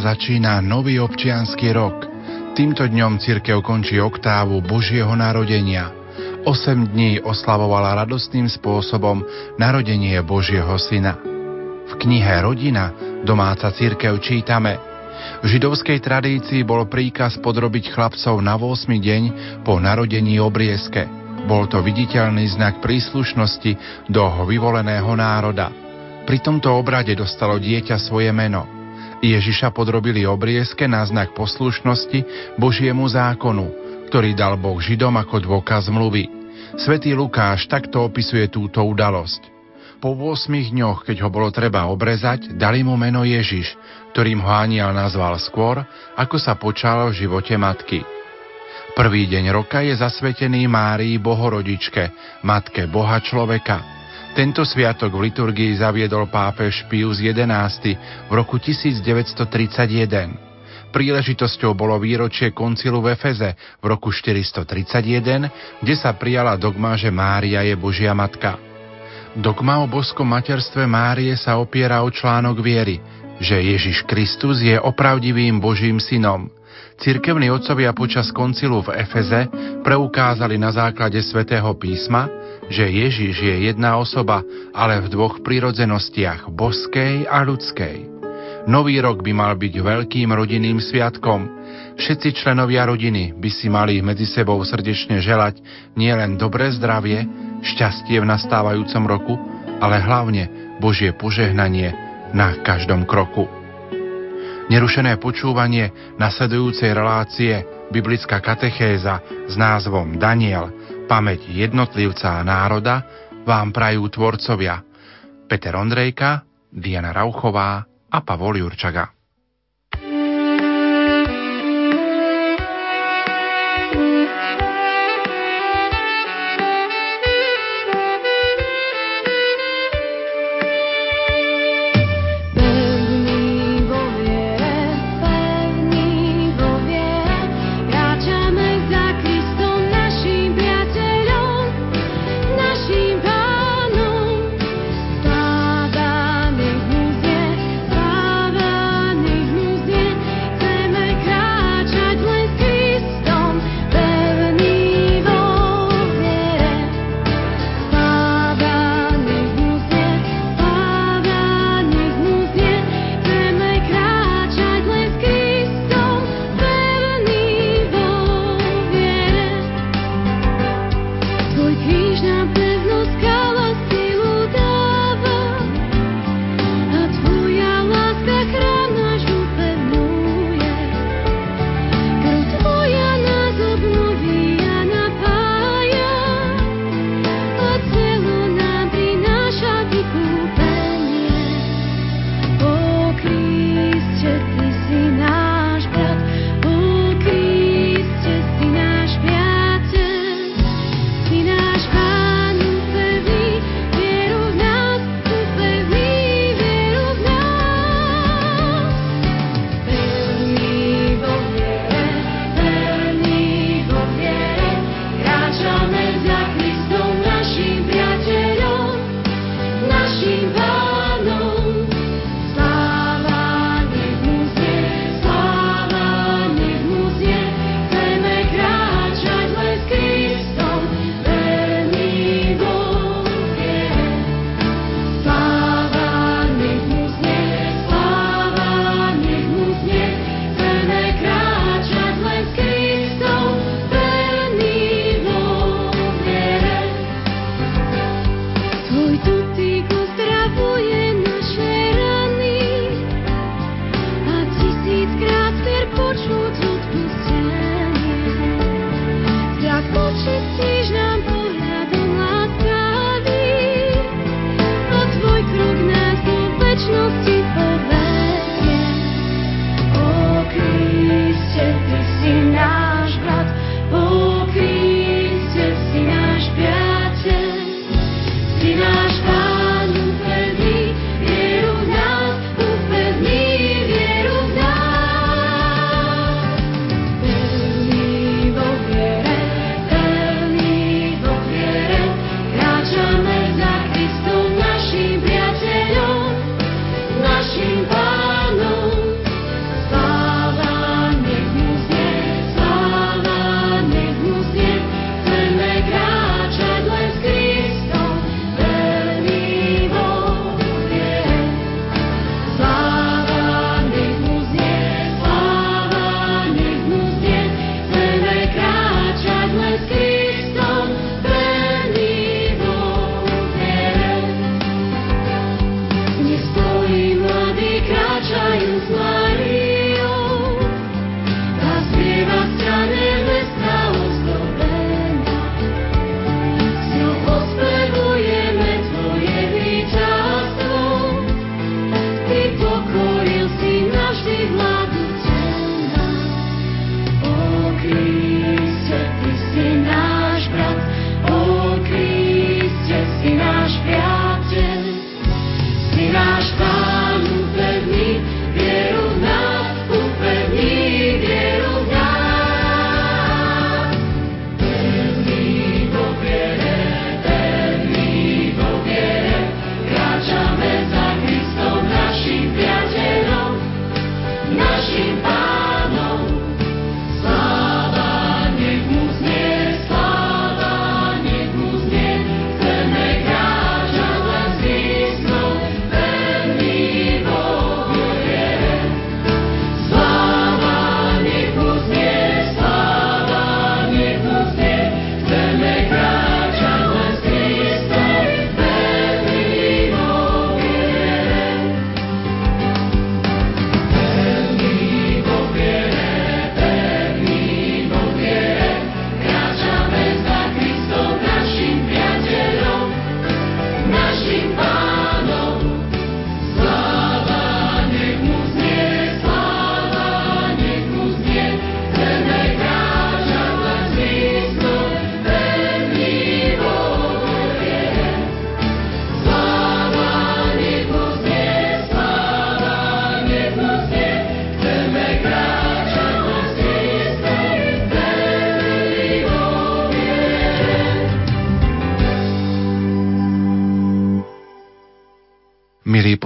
začína nový občianský rok. Týmto dňom cirkev končí oktávu Božieho narodenia. Osem dní oslavovala radostným spôsobom narodenie Božieho syna. V knihe Rodina domáca cirkev čítame v židovskej tradícii bol príkaz podrobiť chlapcov na 8. deň po narodení obriezke. Bol to viditeľný znak príslušnosti do vyvoleného národa. Pri tomto obrade dostalo dieťa svoje meno. Ježiša podrobili obriezke na znak poslušnosti Božiemu zákonu, ktorý dal Boh Židom ako dôkaz zmluvy. Svetý Lukáš takto opisuje túto udalosť. Po 8 dňoch, keď ho bolo treba obrezať, dali mu meno Ježiš, ktorým ho aniel nazval skôr, ako sa počal v živote matky. Prvý deň roka je zasvetený Márii Bohorodičke, matke Boha človeka. Tento sviatok v liturgii zaviedol pápež Pius XI v roku 1931. Príležitosťou bolo výročie koncilu v Efeze v roku 431, kde sa prijala dogma, že Mária je Božia matka. Dogma o boskom materstve Márie sa opiera o článok viery, že Ježiš Kristus je opravdivým Božím synom – Cirkevní otcovia počas koncilu v Efeze preukázali na základe svätého písma, že Ježiš je jedna osoba, ale v dvoch prírodzenostiach, boskej a ľudskej. Nový rok by mal byť veľkým rodinným sviatkom. Všetci členovia rodiny by si mali medzi sebou srdečne želať nielen dobré zdravie, šťastie v nastávajúcom roku, ale hlavne Božie požehnanie na každom kroku. Nerušené počúvanie nasledujúcej relácie Biblická katechéza s názvom Daniel, pamäť jednotlivca a národa vám prajú tvorcovia Peter Ondrejka, Diana Rauchová a Pavol Jurčaga.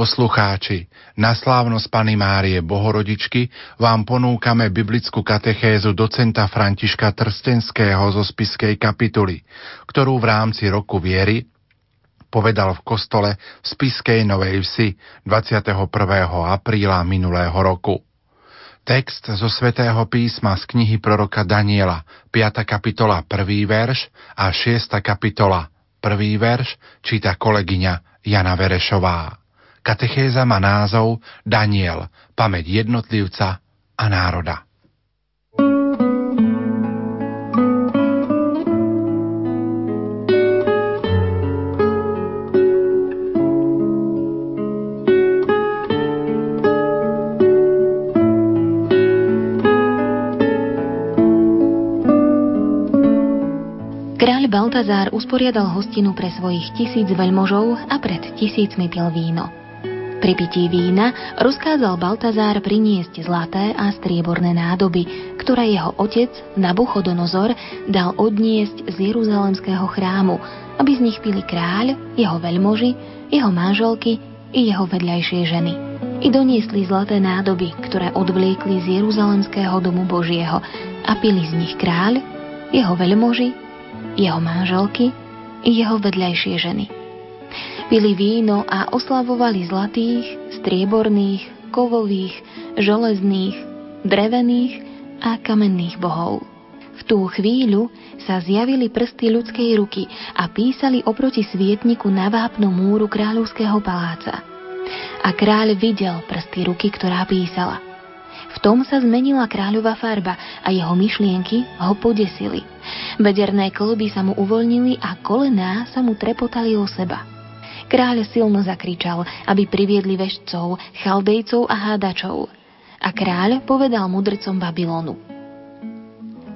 Poslucháči, na slávnosť Pany Márie Bohorodičky vám ponúkame biblickú katechézu docenta Františka Trstenského zo spiskej kapituly, ktorú v rámci roku viery povedal v kostole v spiskej Novej Vsi 21. apríla minulého roku. Text zo svätého písma z knihy proroka Daniela, 5. kapitola, 1. verš a 6. kapitola, 1. verš číta kolegyňa Jana Verešová. Katechéza má názov Daniel, pamäť jednotlivca a národa. Kráľ Baltazár usporiadal hostinu pre svojich tisíc veľmožov a pred tisícmi pil víno. Pri pití vína rozkázal Baltazár priniesť zlaté a strieborné nádoby, ktoré jeho otec Nabuchodonozor dal odniesť z Jeruzalemského chrámu, aby z nich pili kráľ, jeho veľmoži, jeho manželky i jeho vedľajšie ženy. I doniesli zlaté nádoby, ktoré odvliekli z Jeruzalemského domu Božieho a pili z nich kráľ, jeho veľmoži jeho manželky i jeho vedľajšie ženy. Pili víno a oslavovali zlatých, strieborných, kovových, železných, drevených a kamenných bohov. V tú chvíľu sa zjavili prsty ľudskej ruky a písali oproti svietniku na vápnu múru kráľovského paláca. A kráľ videl prsty ruky, ktorá písala – v tom sa zmenila kráľová farba a jeho myšlienky ho podesili. Bederné kolby sa mu uvoľnili a kolená sa mu trepotali o seba. Kráľ silno zakričal, aby priviedli vešcov, chaldejcov a hádačov. A kráľ povedal mudrcom Babylonu.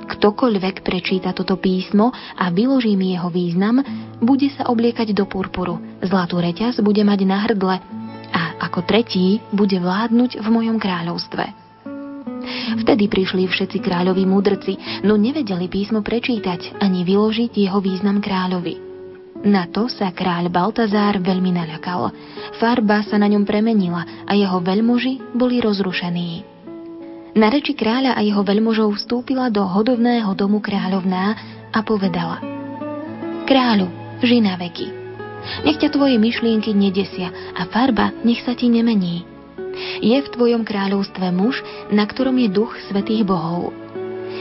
Ktokoľvek prečíta toto písmo a vyloží mi jeho význam, bude sa obliekať do purpuru, zlatú reťaz bude mať na hrdle a ako tretí bude vládnuť v mojom kráľovstve. Vtedy prišli všetci kráľovi mudrci, no nevedeli písmo prečítať ani vyložiť jeho význam kráľovi. Na to sa kráľ Baltazár veľmi naľakal. Farba sa na ňom premenila a jeho veľmoži boli rozrušení. Na reči kráľa a jeho veľmožov vstúpila do hodovného domu kráľovná a povedala Kráľu, ži na veky. Nech ťa tvoje myšlienky nedesia a farba nech sa ti nemení. Je v tvojom kráľovstve muž, na ktorom je duch svetých bohov.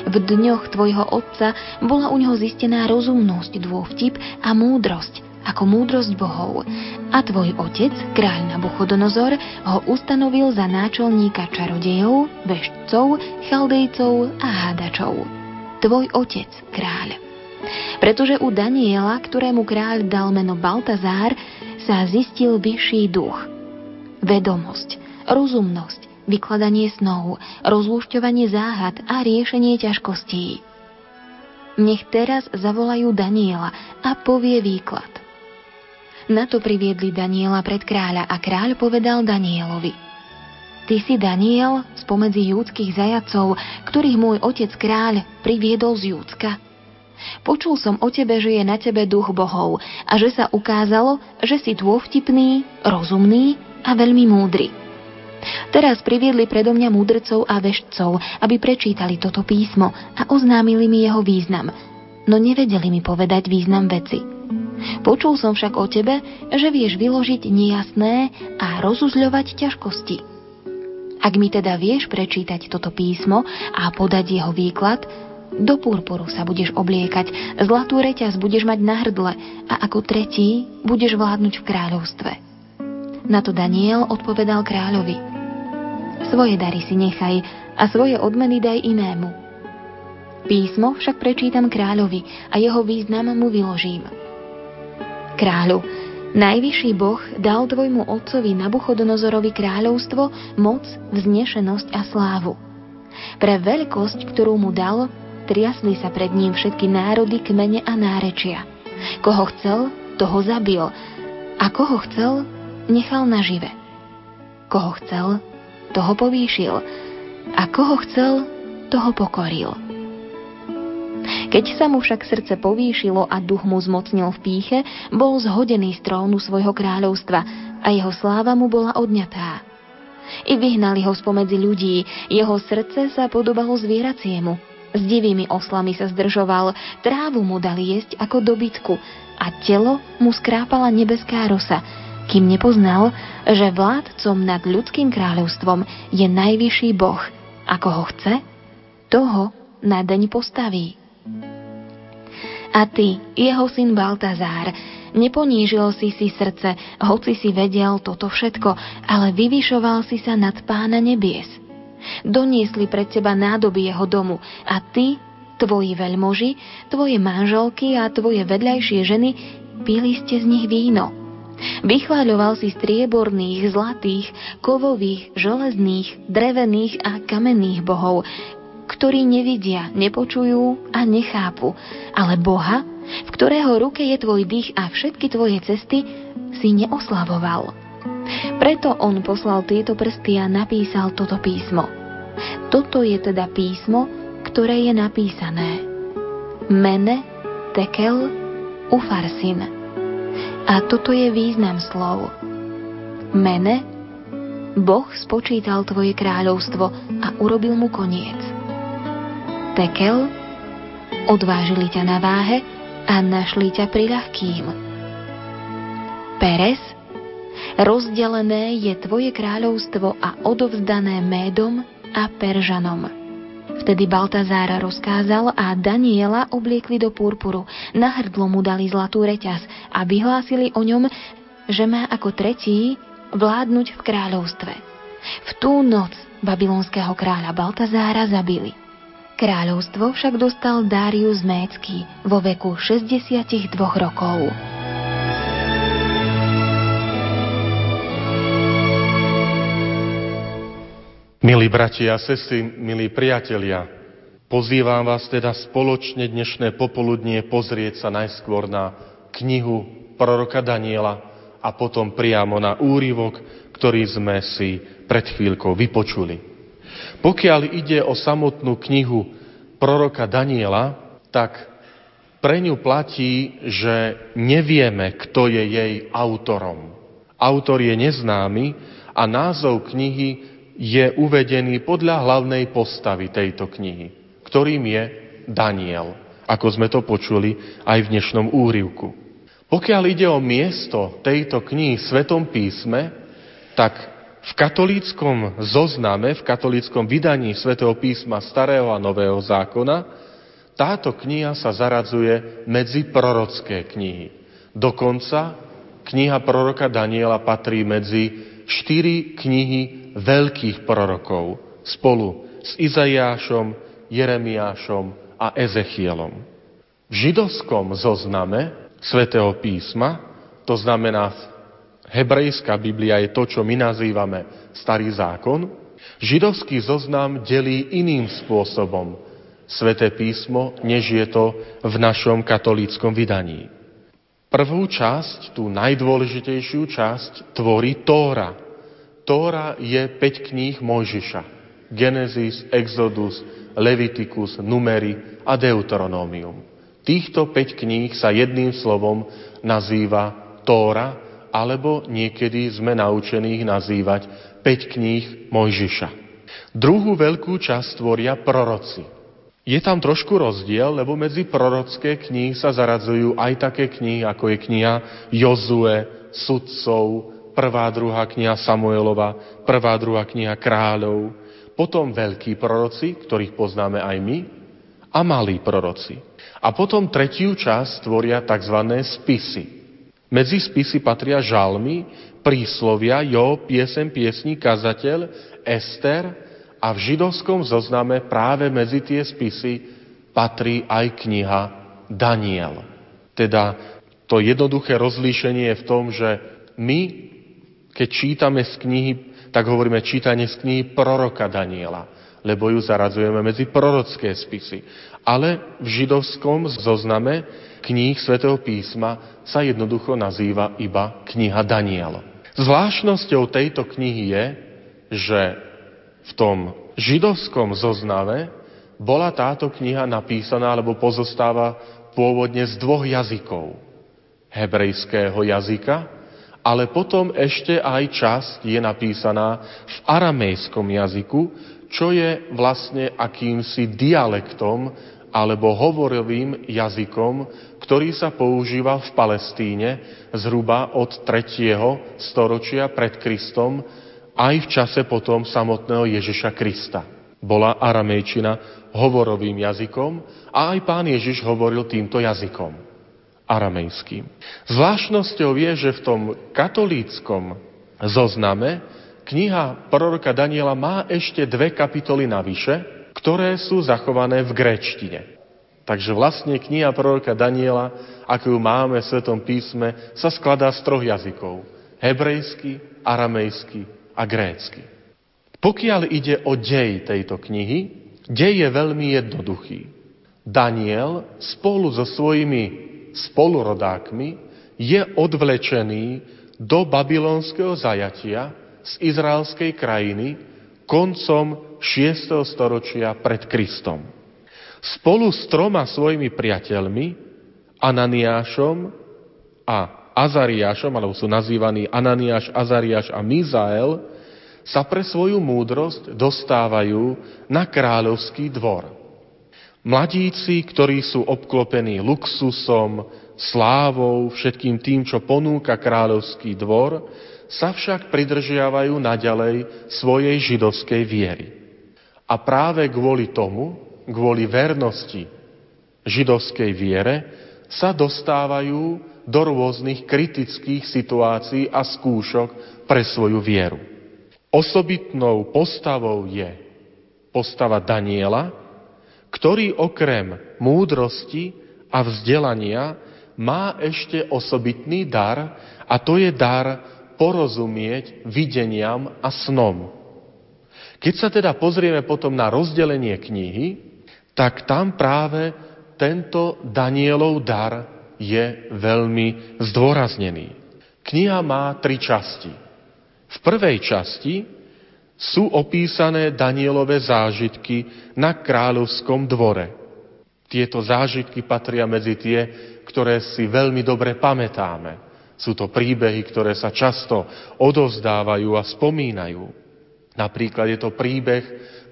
V dňoch tvojho otca bola u neho zistená rozumnosť, dôvtip a múdrosť, ako múdrosť bohov. A tvoj otec, kráľ Nabuchodonozor, ho ustanovil za náčelníka čarodejov, veštcov, chaldejcov a hádačov. Tvoj otec, kráľ. Pretože u Daniela, ktorému kráľ dal meno Baltazár, sa zistil vyšší duch. Vedomosť, rozumnosť, vykladanie snov, rozlúšťovanie záhad a riešenie ťažkostí. Nech teraz zavolajú Daniela a povie výklad. Na to priviedli Daniela pred kráľa a kráľ povedal Danielovi Ty si Daniel spomedzi júdskych zajacov, ktorých môj otec kráľ priviedol z Júdska. Počul som o tebe, že je na tebe duch bohov a že sa ukázalo, že si dôvtipný, rozumný a veľmi múdry. Teraz priviedli predo mňa múdrcov a veštcov, aby prečítali toto písmo a oznámili mi jeho význam, no nevedeli mi povedať význam veci. Počul som však o tebe, že vieš vyložiť nejasné a rozuzľovať ťažkosti. Ak mi teda vieš prečítať toto písmo a podať jeho výklad, do purpuru sa budeš obliekať, zlatú reťaz budeš mať na hrdle a ako tretí budeš vládnuť v kráľovstve. Na to Daniel odpovedal kráľovi – svoje dary si nechaj a svoje odmeny daj inému. Písmo však prečítam kráľovi a jeho význam mu vyložím. Kráľu, najvyšší Boh dal tvojmu otcovi Nabuchodonozorovi kráľovstvo, moc, vznešenosť a slávu. Pre veľkosť, ktorú mu dal, triasli sa pred ním všetky národy, kmene a nárečia. Koho chcel, toho zabil, a koho chcel, nechal nažive. Koho chcel, toho povýšil a koho chcel, toho pokoril. Keď sa mu však srdce povýšilo a duch mu zmocnil v píche, bol zhodený z trónu svojho kráľovstva a jeho sláva mu bola odňatá. I vyhnali ho spomedzi ľudí, jeho srdce sa podobalo zvieraciemu. S divými oslami sa zdržoval, trávu mu dali jesť ako dobytku a telo mu skrápala nebeská rosa, kým nepoznal, že vládcom nad ľudským kráľovstvom je najvyšší Boh. Ako ho chce, toho na deň postaví. A ty, jeho syn Baltazár, neponížil si si srdce, hoci si vedel toto všetko, ale vyvyšoval si sa nad pána nebies. Doniesli pred teba nádoby jeho domu a ty, tvoji veľmoži, tvoje manželky a tvoje vedľajšie ženy, pili ste z nich víno. Vychváľoval si strieborných, zlatých, kovových, železných, drevených a kamenných bohov, ktorí nevidia, nepočujú a nechápu, ale Boha, v ktorého ruke je tvoj dých a všetky tvoje cesty, si neoslavoval. Preto on poslal tieto prsty a napísal toto písmo. Toto je teda písmo, ktoré je napísané. Mene, tekel, ufarsin. A toto je význam slov. Mene, Boh spočítal tvoje kráľovstvo a urobil mu koniec tekel, odvážili ťa na váhe a našli ťa ľahkým. Peres, rozdelené je tvoje kráľovstvo a odovzdané Médom a Peržanom. Vtedy Baltazára rozkázal a Daniela obliekli do purpuru, na hrdlo mu dali zlatú reťaz a vyhlásili o ňom, že má ako tretí vládnuť v kráľovstve. V tú noc babylonského kráľa Baltazára zabili. Kráľovstvo však dostal Darius Mécky vo veku 62 rokov. Milí bratia a sestry, milí priatelia, pozývam vás teda spoločne dnešné popoludnie pozrieť sa najskôr na knihu proroka Daniela a potom priamo na úryvok, ktorý sme si pred chvíľkou vypočuli. Pokiaľ ide o samotnú knihu proroka Daniela, tak pre ňu platí, že nevieme, kto je jej autorom. Autor je neznámy a názov knihy je uvedený podľa hlavnej postavy tejto knihy, ktorým je Daniel, ako sme to počuli aj v dnešnom úrivku. Pokiaľ ide o miesto tejto knihy v Svetom písme, tak v katolíckom zozname, v katolíckom vydaní svätého písma Starého a Nového zákona, táto kniha sa zaradzuje medzi prorocké knihy. Dokonca kniha proroka Daniela patrí medzi štyri knihy veľkých prorokov spolu s Izajášom, Jeremiášom a Ezechielom. V židovskom zozname svätého písma, to znamená Hebrejská Biblia je to, čo my nazývame Starý zákon. Židovský zoznam delí iným spôsobom Sveté písmo, než je to v našom katolíckom vydaní. Prvú časť, tú najdôležitejšiu časť, tvorí Tóra. Tóra je 5 kníh Mojžiša. Genesis, Exodus, Leviticus, Numery a Deuteronomium. Týchto 5 kníh sa jedným slovom nazýva Tóra, alebo niekedy sme naučení ich nazývať 5 kníh Mojžiša. Druhú veľkú časť tvoria proroci. Je tam trošku rozdiel, lebo medzi prorocké knihy sa zaradzujú aj také knihy, ako je kniha Jozue, Sudcov, prvá, druhá kniha Samuelova, prvá, druhá kniha Kráľov, potom veľkí proroci, ktorých poznáme aj my, a malí proroci. A potom tretiu časť tvoria tzv. spisy. Medzi spisy patria žalmy, príslovia, Jo, piesem, piesní, kazateľ, Ester a v židovskom zozname práve medzi tie spisy patrí aj kniha Daniel. Teda to jednoduché rozlíšenie je v tom, že my, keď čítame z knihy, tak hovoríme čítanie z knihy proroka Daniela, lebo ju zaradzujeme medzi prorocké spisy. Ale v židovskom zozname kníh svätého písma sa jednoducho nazýva iba kniha Daniel. Zvláštnosťou tejto knihy je, že v tom židovskom zozname bola táto kniha napísaná alebo pozostáva pôvodne z dvoch jazykov. Hebrejského jazyka, ale potom ešte aj časť je napísaná v aramejskom jazyku, čo je vlastne akýmsi dialektom alebo hovorovým jazykom, ktorý sa používa v Palestíne zhruba od 3. storočia pred Kristom aj v čase potom samotného Ježiša Krista. Bola aramejčina hovorovým jazykom a aj pán Ježiš hovoril týmto jazykom, aramejským. Zvláštnosťou je, že v tom katolíckom zozname kniha proroka Daniela má ešte dve kapitoly navyše, ktoré sú zachované v gréčtine. Takže vlastne kniha proroka Daniela, ako ju máme v Svetom písme, sa skladá z troch jazykov. Hebrejsky, aramejsky a grécky. Pokiaľ ide o dej tejto knihy, dej je veľmi jednoduchý. Daniel spolu so svojimi spolurodákmi je odvlečený do babylonského zajatia z izraelskej krajiny koncom 6. storočia pred Kristom. Spolu s troma svojimi priateľmi, Ananiášom a Azariášom, alebo sú nazývaní Ananiáš, Azariáš a Mizael, sa pre svoju múdrosť dostávajú na kráľovský dvor. Mladíci, ktorí sú obklopení luxusom, slávou, všetkým tým, čo ponúka kráľovský dvor, sa však pridržiavajú naďalej svojej židovskej viery. A práve kvôli tomu, kvôli vernosti židovskej viere, sa dostávajú do rôznych kritických situácií a skúšok pre svoju vieru. Osobitnou postavou je postava Daniela, ktorý okrem múdrosti a vzdelania má ešte osobitný dar a to je dar porozumieť videniam a snom. Keď sa teda pozrieme potom na rozdelenie knihy, tak tam práve tento Danielov dar je veľmi zdôraznený. Kniha má tri časti. V prvej časti sú opísané Danielové zážitky na kráľovskom dvore. Tieto zážitky patria medzi tie, ktoré si veľmi dobre pamätáme. Sú to príbehy, ktoré sa často odovzdávajú a spomínajú. Napríklad je to príbeh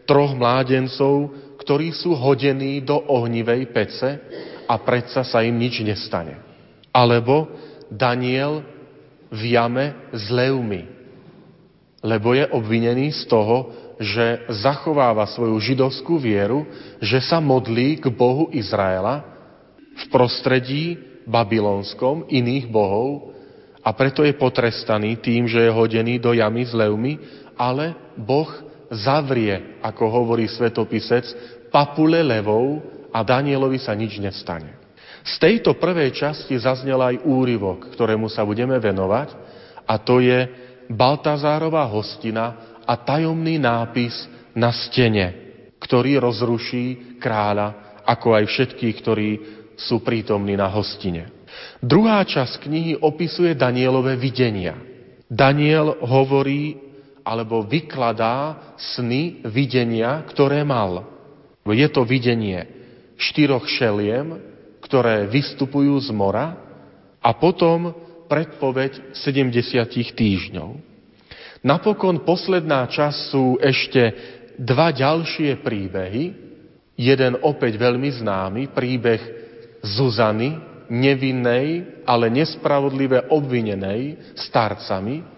troch mládencov, ktorí sú hodení do ohnivej pece a predsa sa im nič nestane. Alebo Daniel v jame s levmi, lebo je obvinený z toho, že zachováva svoju židovskú vieru, že sa modlí k Bohu Izraela v prostredí babylonskom iných bohov a preto je potrestaný tým, že je hodený do jamy s levmi, ale Boh zavrie, ako hovorí svetopisec, papule levou a Danielovi sa nič nestane. Z tejto prvej časti zaznel aj úryvok, ktorému sa budeme venovať, a to je Baltazárova hostina a tajomný nápis na stene, ktorý rozruší kráľa, ako aj všetkých, ktorí sú prítomní na hostine. Druhá časť knihy opisuje Danielové videnia. Daniel hovorí alebo vykladá sny, videnia, ktoré mal. Je to videnie štyroch šeliem, ktoré vystupujú z mora a potom predpoveď 70 týždňov. Napokon posledná časť sú ešte dva ďalšie príbehy. Jeden opäť veľmi známy, príbeh Zuzany, nevinnej, ale nespravodlivé obvinenej starcami.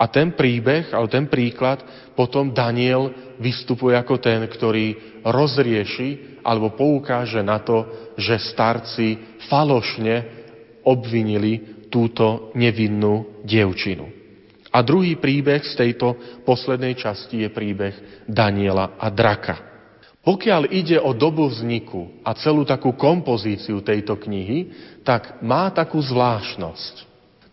A ten príbeh, ale ten príklad, potom Daniel vystupuje ako ten, ktorý rozrieši alebo poukáže na to, že starci falošne obvinili túto nevinnú dievčinu. A druhý príbeh z tejto poslednej časti je príbeh Daniela a draka. Pokiaľ ide o dobu vzniku a celú takú kompozíciu tejto knihy, tak má takú zvláštnosť.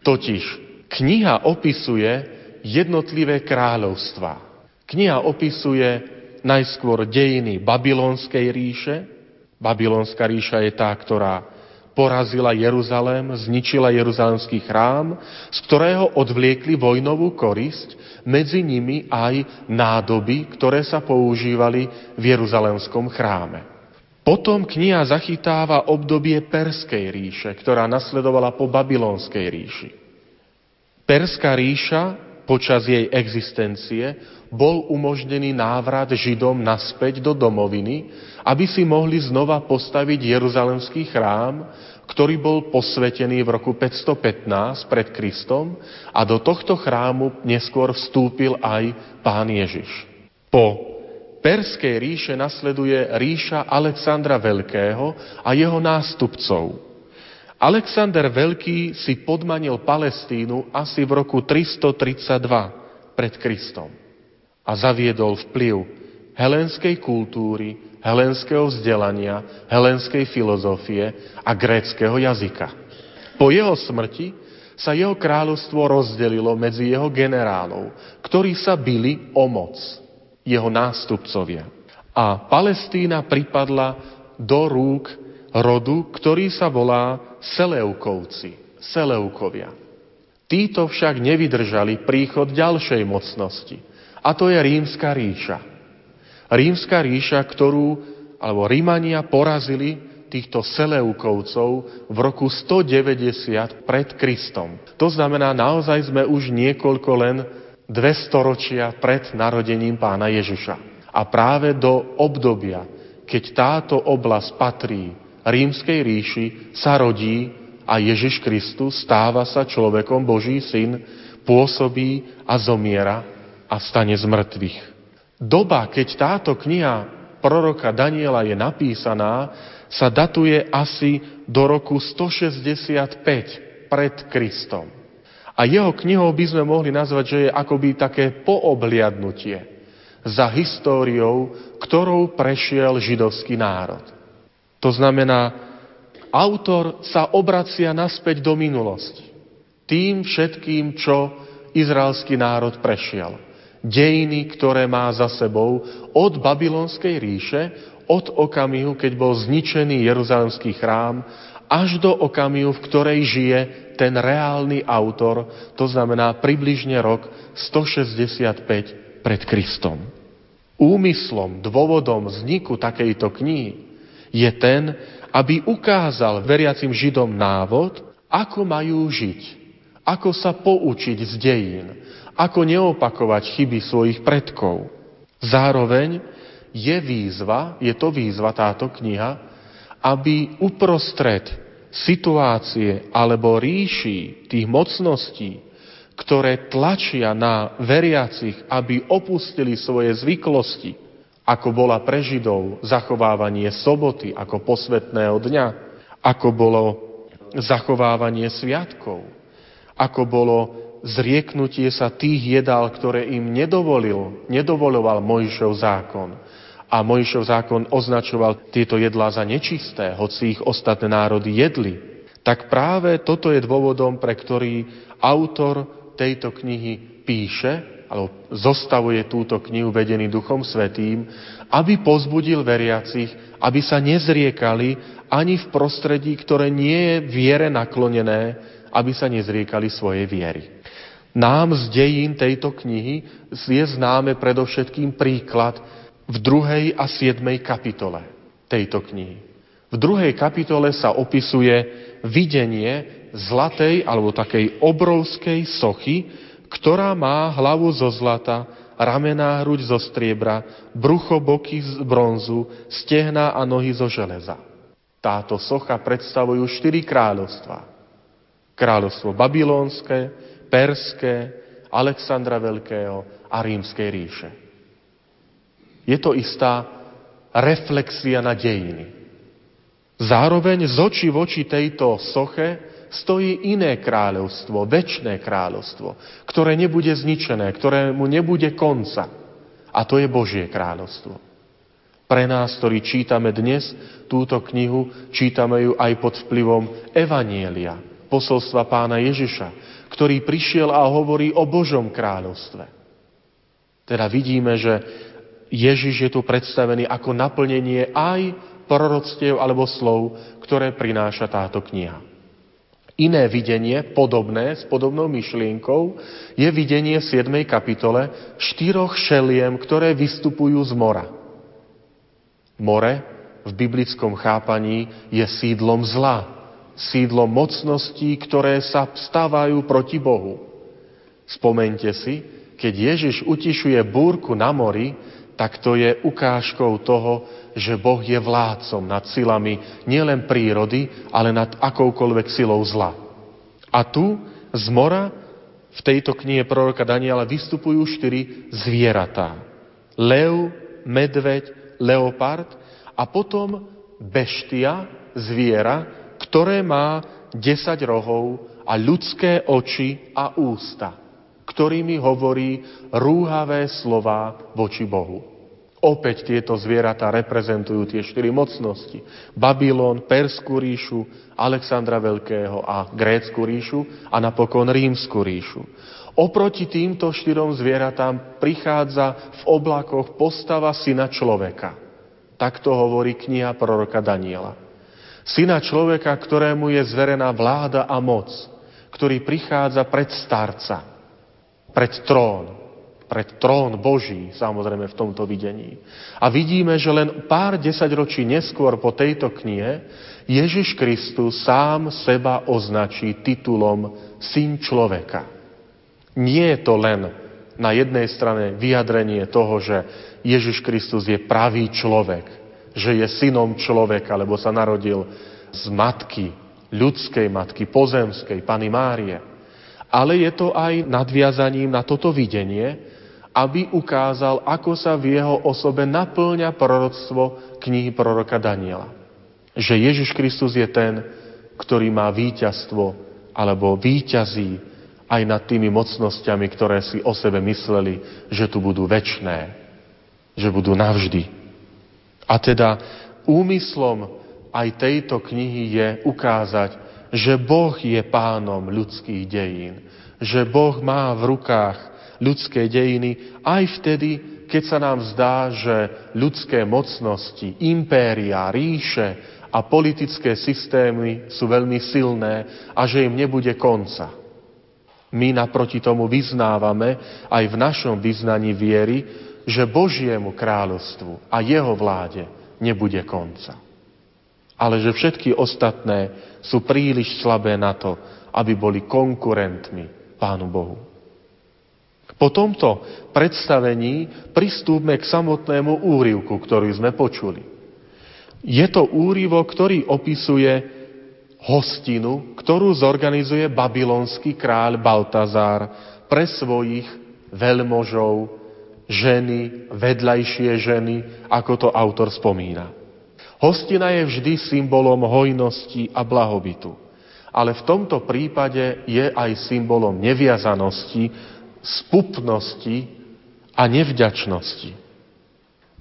Totiž kniha opisuje jednotlivé kráľovstva. Kniha opisuje najskôr dejiny Babylonskej ríše. Babylonská ríša je tá, ktorá porazila Jeruzalém, zničila Jeruzalemský chrám, z ktorého odvliekli vojnovú korisť, medzi nimi aj nádoby, ktoré sa používali v Jeruzalemskom chráme. Potom kniha zachytáva obdobie Perskej ríše, ktorá nasledovala po Babylonskej ríši. Perská ríša počas jej existencie bol umožnený návrat Židom naspäť do domoviny, aby si mohli znova postaviť Jeruzalemský chrám, ktorý bol posvetený v roku 515 pred Kristom a do tohto chrámu neskôr vstúpil aj pán Ježiš. Po Perskej ríše nasleduje ríša Alexandra Veľkého a jeho nástupcov. Alexander Veľký si podmanil Palestínu asi v roku 332 pred Kristom a zaviedol vplyv helenskej kultúry, helenského vzdelania, helenskej filozofie a gréckého jazyka. Po jeho smrti sa jeho kráľovstvo rozdelilo medzi jeho generálov, ktorí sa bili o moc, jeho nástupcovia. A Palestína pripadla do rúk rodu, ktorý sa volá Seleukovci, Seleukovia. Títo však nevydržali príchod ďalšej mocnosti, a to je rímska ríša. Rímska ríša, ktorú, alebo Rímania porazili týchto Seleukovcov v roku 190 pred Kristom. To znamená, naozaj sme už niekoľko len dve storočia pred narodením pána Ježiša. A práve do obdobia, keď táto oblasť patrí rímskej ríši, sa rodí a Ježiš Kristus stáva sa človekom, Boží syn, pôsobí a zomiera a stane z mŕtvych. Doba, keď táto kniha proroka Daniela je napísaná, sa datuje asi do roku 165 pred Kristom. A jeho knihou by sme mohli nazvať, že je akoby také poobliadnutie za históriou, ktorou prešiel židovský národ. To znamená, autor sa obracia naspäť do minulosti. Tým všetkým, čo izraelský národ prešiel dejiny, ktoré má za sebou od babylonskej ríše, od okamihu, keď bol zničený Jeruzalemský chrám, až do okamihu, v ktorej žije ten reálny autor, to znamená približne rok 165 pred Kristom. Úmyslom, dôvodom vzniku takejto knihy je ten, aby ukázal veriacim Židom návod, ako majú žiť, ako sa poučiť z dejín, ako neopakovať chyby svojich predkov. Zároveň je výzva, je to výzva táto kniha, aby uprostred situácie alebo ríši tých mocností, ktoré tlačia na veriacich, aby opustili svoje zvyklosti, ako bola pre Židov zachovávanie soboty ako posvetného dňa, ako bolo zachovávanie sviatkov, ako bolo zrieknutie sa tých jedál, ktoré im nedovolil, nedovoloval Mojšov zákon. A Mojšov zákon označoval tieto jedlá za nečisté, hoci ich ostatné národy jedli. Tak práve toto je dôvodom, pre ktorý autor tejto knihy píše, alebo zostavuje túto knihu vedený Duchom Svetým, aby pozbudil veriacich, aby sa nezriekali ani v prostredí, ktoré nie je viere naklonené, aby sa nezriekali svojej viery. Nám z dejín tejto knihy je známe predovšetkým príklad v druhej a siedmej kapitole tejto knihy. V druhej kapitole sa opisuje videnie zlatej alebo takej obrovskej sochy, ktorá má hlavu zo zlata, ramená hruď zo striebra, brucho boky z bronzu, stehná a nohy zo železa. Táto socha predstavujú štyri kráľovstva. Kráľovstvo babylónske, Perské, Alexandra Veľkého a Rímskej ríše. Je to istá reflexia na dejiny. Zároveň z očí v oči tejto soche stojí iné kráľovstvo, väčšné kráľovstvo, ktoré nebude zničené, ktorému nebude konca. A to je Božie kráľovstvo. Pre nás, ktorí čítame dnes túto knihu, čítame ju aj pod vplyvom Evanielia, posolstva pána Ježiša, ktorý prišiel a hovorí o Božom kráľovstve. Teda vidíme, že Ježiš je tu predstavený ako naplnenie aj proroctiev alebo slov, ktoré prináša táto kniha. Iné videnie, podobné, s podobnou myšlienkou, je videnie v 7. kapitole štyroch šeliem, ktoré vystupujú z mora. More v biblickom chápaní je sídlom zla, sídlom mocností, ktoré sa stávajú proti Bohu. Spomente si, keď Ježiš utišuje búrku na mori, tak to je ukážkou toho, že Boh je vládcom nad silami nielen prírody, ale nad akoukoľvek silou zla. A tu z mora v tejto knihe proroka Daniela vystupujú štyri zvieratá. Lev, medveď, leopard a potom beštia, zviera, ktoré má 10 rohov a ľudské oči a ústa ktorými hovorí rúhavé slova voči Bohu. Opäť tieto zvieratá reprezentujú tie štyri mocnosti. Babylon, Perskú ríšu, Alexandra Veľkého a Grécku ríšu a napokon Rímsku ríšu. Oproti týmto štyrom zvieratám prichádza v oblakoch postava syna človeka. Takto hovorí kniha proroka Daniela. Syna človeka, ktorému je zverená vláda a moc, ktorý prichádza pred starca, pred trón, pred trón Boží, samozrejme v tomto videní. A vidíme, že len pár desaťročí neskôr po tejto knihe Ježiš Kristus sám seba označí titulom Syn človeka. Nie je to len na jednej strane vyjadrenie toho, že Ježiš Kristus je pravý človek, že je synom človeka, lebo sa narodil z matky, ľudskej matky, pozemskej, Pany Márie ale je to aj nadviazaním na toto videnie, aby ukázal, ako sa v jeho osobe naplňa proroctvo knihy proroka Daniela. Že Ježiš Kristus je ten, ktorý má víťazstvo alebo víťazí aj nad tými mocnosťami, ktoré si o sebe mysleli, že tu budú väčné, že budú navždy. A teda úmyslom aj tejto knihy je ukázať, že Boh je pánom ľudských dejín, že Boh má v rukách ľudské dejiny aj vtedy, keď sa nám zdá, že ľudské mocnosti, impéria, ríše a politické systémy sú veľmi silné a že im nebude konca. My naproti tomu vyznávame aj v našom vyznaní viery, že Božiemu kráľovstvu a jeho vláde nebude konca ale že všetky ostatné sú príliš slabé na to, aby boli konkurentmi Pánu Bohu. Po tomto predstavení pristúpme k samotnému úrivku, ktorý sme počuli. Je to úrivo, ktorý opisuje hostinu, ktorú zorganizuje babylonský kráľ Baltazár pre svojich veľmožov, ženy, vedľajšie ženy, ako to autor spomína. Hostina je vždy symbolom hojnosti a blahobytu. Ale v tomto prípade je aj symbolom neviazanosti, spupnosti a nevďačnosti.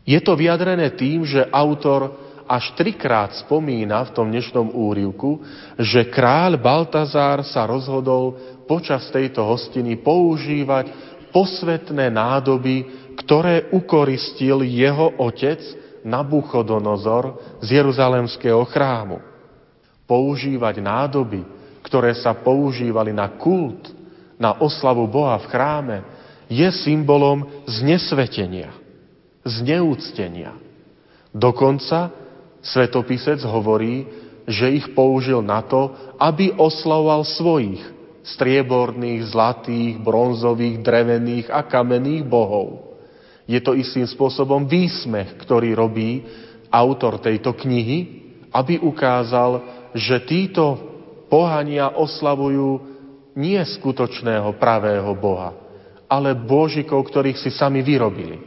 Je to vyjadrené tým, že autor až trikrát spomína v tom dnešnom úrivku, že kráľ Baltazár sa rozhodol počas tejto hostiny používať posvetné nádoby, ktoré ukoristil jeho otec Nabuchodonozor z Jeruzalemského chrámu. Používať nádoby, ktoré sa používali na kult, na oslavu Boha v chráme, je symbolom znesvetenia, zneúctenia. Dokonca svetopisec hovorí, že ich použil na to, aby oslavoval svojich strieborných, zlatých, bronzových, drevených a kamenných bohov. Je to istým spôsobom výsmech, ktorý robí autor tejto knihy, aby ukázal, že títo pohania oslavujú nie skutočného pravého Boha, ale božikov, ktorých si sami vyrobili.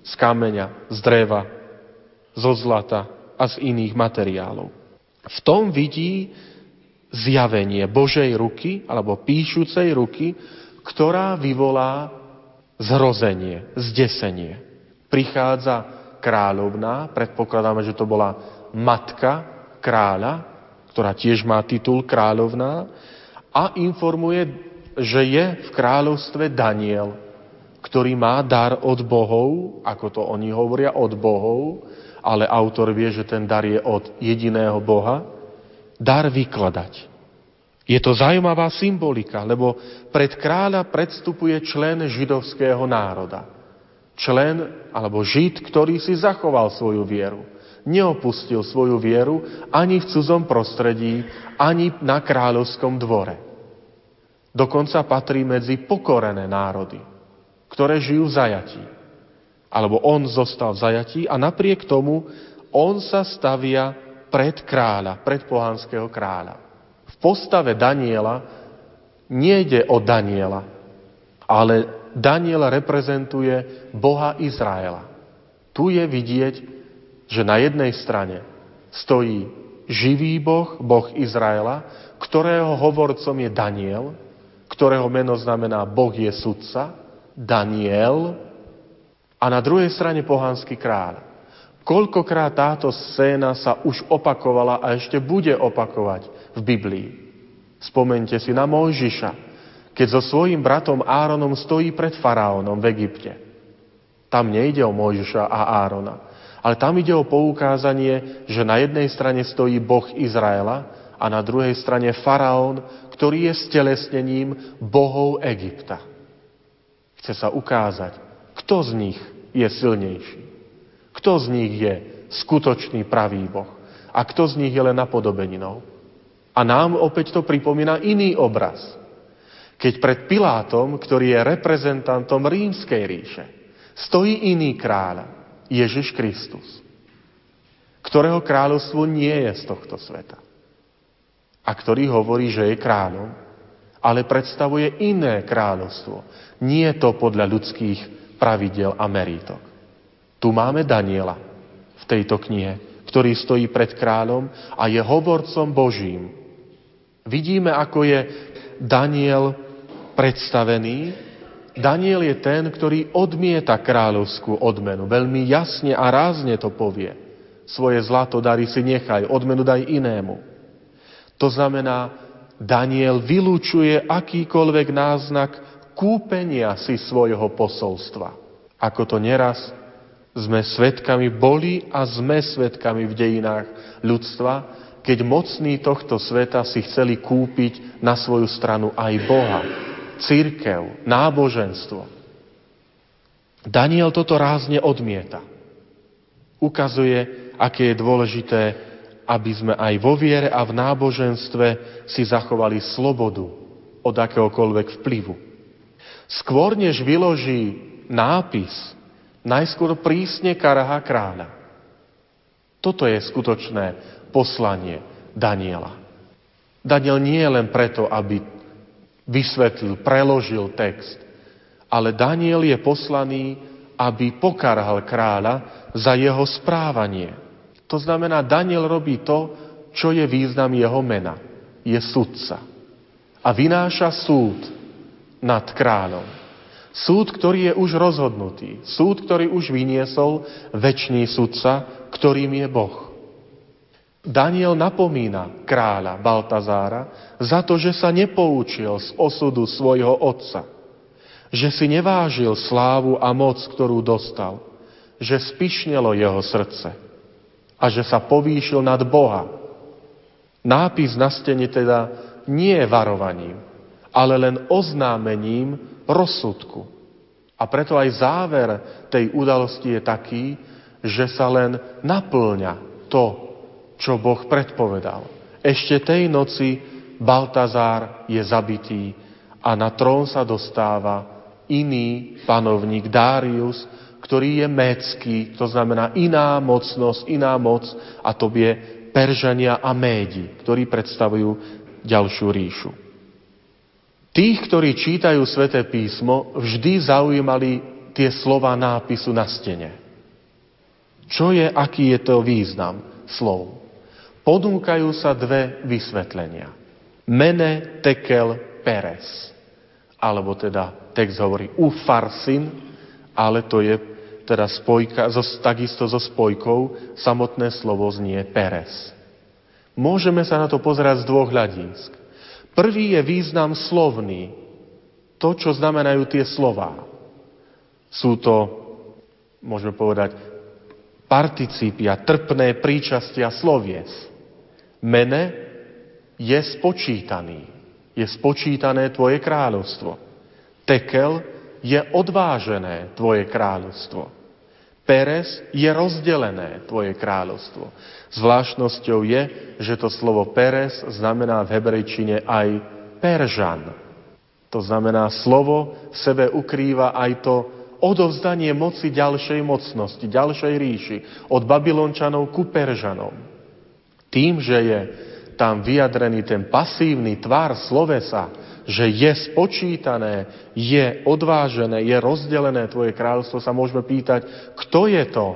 Z kameňa, z dreva, zo zlata a z iných materiálov. V tom vidí zjavenie Božej ruky alebo píšucej ruky, ktorá vyvolá zhrozenie, zdesenie. Prichádza kráľovná, predpokladáme, že to bola matka kráľa, ktorá tiež má titul kráľovná, a informuje, že je v kráľovstve Daniel, ktorý má dar od bohov, ako to oni hovoria, od bohov, ale autor vie, že ten dar je od jediného Boha, dar vykladať. Je to zaujímavá symbolika, lebo pred kráľa predstupuje člen židovského národa. Člen alebo žid, ktorý si zachoval svoju vieru. Neopustil svoju vieru ani v cudzom prostredí, ani na kráľovskom dvore. Dokonca patrí medzi pokorené národy, ktoré žijú v zajatí alebo on zostal v zajatí a napriek tomu on sa stavia pred kráľa, pred pohanského kráľa. Postave Daniela nejde o Daniela, ale Daniel reprezentuje Boha Izraela. Tu je vidieť, že na jednej strane stojí živý Boh, Boh Izraela, ktorého hovorcom je Daniel, ktorého meno znamená Boh je sudca, Daniel, a na druhej strane pohanský kráľ. Koľkokrát táto scéna sa už opakovala a ešte bude opakovať v Biblii. Spomente si na Mojžiša, keď so svojím bratom Áronom stojí pred faraónom v Egypte. Tam nejde o Mojžiša a Árona, ale tam ide o poukázanie, že na jednej strane stojí Boh Izraela a na druhej strane faraón, ktorý je stelesnením bohov Egypta. Chce sa ukázať, kto z nich je silnejší? Kto z nich je skutočný pravý Boh? A kto z nich je len napodobeninou? A nám opäť to pripomína iný obraz. Keď pred Pilátom, ktorý je reprezentantom rímskej ríše, stojí iný kráľ, Ježiš Kristus, ktorého kráľovstvo nie je z tohto sveta. A ktorý hovorí, že je kráľom, ale predstavuje iné kráľovstvo. Nie to podľa ľudských pravidel a merítok. Tu máme Daniela v tejto knihe, ktorý stojí pred kráľom a je hovorcom Božím. Vidíme, ako je Daniel predstavený. Daniel je ten, ktorý odmieta kráľovskú odmenu. Veľmi jasne a rázne to povie. Svoje zlato dary si nechaj, odmenu daj inému. To znamená, Daniel vylúčuje akýkoľvek náznak kúpenia si svojho posolstva. Ako to neraz sme svetkami boli a sme svetkami v dejinách ľudstva, keď mocní tohto sveta si chceli kúpiť na svoju stranu aj Boha, církev, náboženstvo. Daniel toto rázne odmieta. Ukazuje, aké je dôležité, aby sme aj vo viere a v náboženstve si zachovali slobodu od akéhokoľvek vplyvu. Skôr než vyloží nápis, najskôr prísne karha kráľa. Toto je skutočné poslanie Daniela. Daniel nie je len preto, aby vysvetlil, preložil text, ale Daniel je poslaný, aby pokarhal kráľa za jeho správanie. To znamená, Daniel robí to, čo je význam jeho mena. Je sudca. A vynáša súd nad kráľom. Súd, ktorý je už rozhodnutý. Súd, ktorý už vyniesol väčší sudca, ktorým je Boh. Daniel napomína kráľa Baltazára za to, že sa nepoučil z osudu svojho otca. Že si nevážil slávu a moc, ktorú dostal. Že spišnelo jeho srdce. A že sa povýšil nad Boha. Nápis na stene teda nie je varovaním, ale len oznámením rozsudku. A preto aj záver tej udalosti je taký, že sa len naplňa to, čo Boh predpovedal. Ešte tej noci Baltazár je zabitý a na trón sa dostáva iný panovník Darius, ktorý je mécky, to znamená iná mocnosť, iná moc a to je Peržania a Médi, ktorí predstavujú ďalšiu ríšu. Tých, ktorí čítajú sväté písmo, vždy zaujímali tie slova nápisu na stene. Čo je, aký je to význam slov? Ponúkajú sa dve vysvetlenia. Mene, tekel, peres. Alebo teda text hovorí ufarsin, ale to je teda spojka, takisto so spojkou, samotné slovo znie peres. Môžeme sa na to pozerať z dvoch hľadísk. Prvý je význam slovný. To, čo znamenajú tie slova. Sú to, môžeme povedať, participia, trpné príčastia slovies. Mene je spočítaný. Je spočítané tvoje kráľovstvo. Tekel je odvážené tvoje kráľovstvo. Peres je rozdelené tvoje kráľovstvo. Zvláštnosťou je, že to slovo Peres znamená v hebrejčine aj Peržan. To znamená, slovo v sebe ukrýva aj to odovzdanie moci ďalšej mocnosti, ďalšej ríši, od Babylončanov ku Peržanom. Tým, že je tam vyjadrený ten pasívny tvár slovesa, že je spočítané, je odvážené, je rozdelené tvoje kráľovstvo, sa môžeme pýtať, kto je to,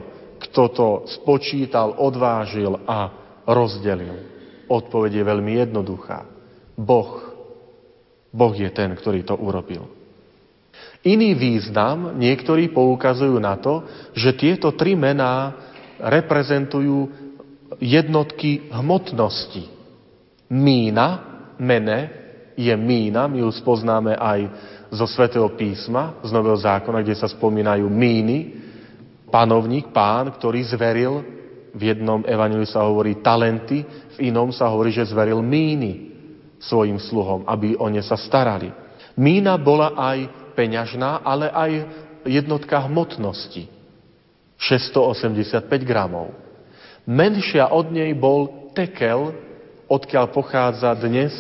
kto to spočítal, odvážil a rozdelil. Odpoveď je veľmi jednoduchá. Boh. Boh je ten, ktorý to urobil. Iný význam niektorí poukazujú na to, že tieto tri mená reprezentujú jednotky hmotnosti. Mína, mene, je mína, my ju spoznáme aj zo Svetého písma, z Nového zákona, kde sa spomínajú míny. Panovník, pán, ktorý zveril, v jednom evaneliu sa hovorí talenty, v inom sa hovorí, že zveril míny svojim sluhom, aby o ne sa starali. Mína bola aj peňažná, ale aj jednotka hmotnosti. 685 gramov. Menšia od nej bol tekel, odkiaľ pochádza dnes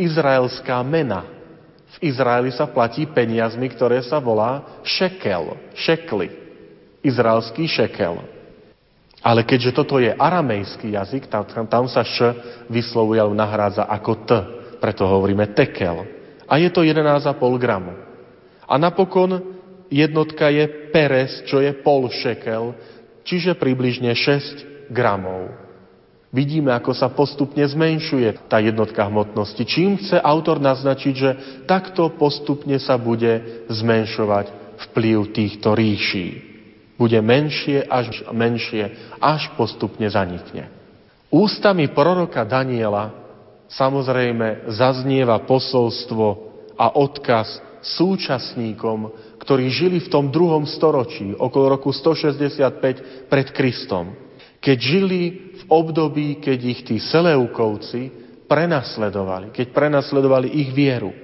izraelská mena. V Izraeli sa platí peniazmi, ktoré sa volá šekel, šekly. Izraelský šekel. Ale keďže toto je aramejský jazyk, tam, tam sa š vyslovuje alebo nahrádza ako t, preto hovoríme tekel. A je to 11,5 gramu. A napokon jednotka je peres, čo je pol šekel, čiže približne 6 gramov. Vidíme, ako sa postupne zmenšuje tá jednotka hmotnosti. Čím chce autor naznačiť, že takto postupne sa bude zmenšovať vplyv týchto ríší. Bude menšie až menšie, až postupne zanikne. Ústami proroka Daniela samozrejme zaznieva posolstvo a odkaz súčasníkom, ktorí žili v tom druhom storočí, okolo roku 165 pred Kristom. Keď žili období, keď ich tí Seleukovci prenasledovali, keď prenasledovali ich vieru.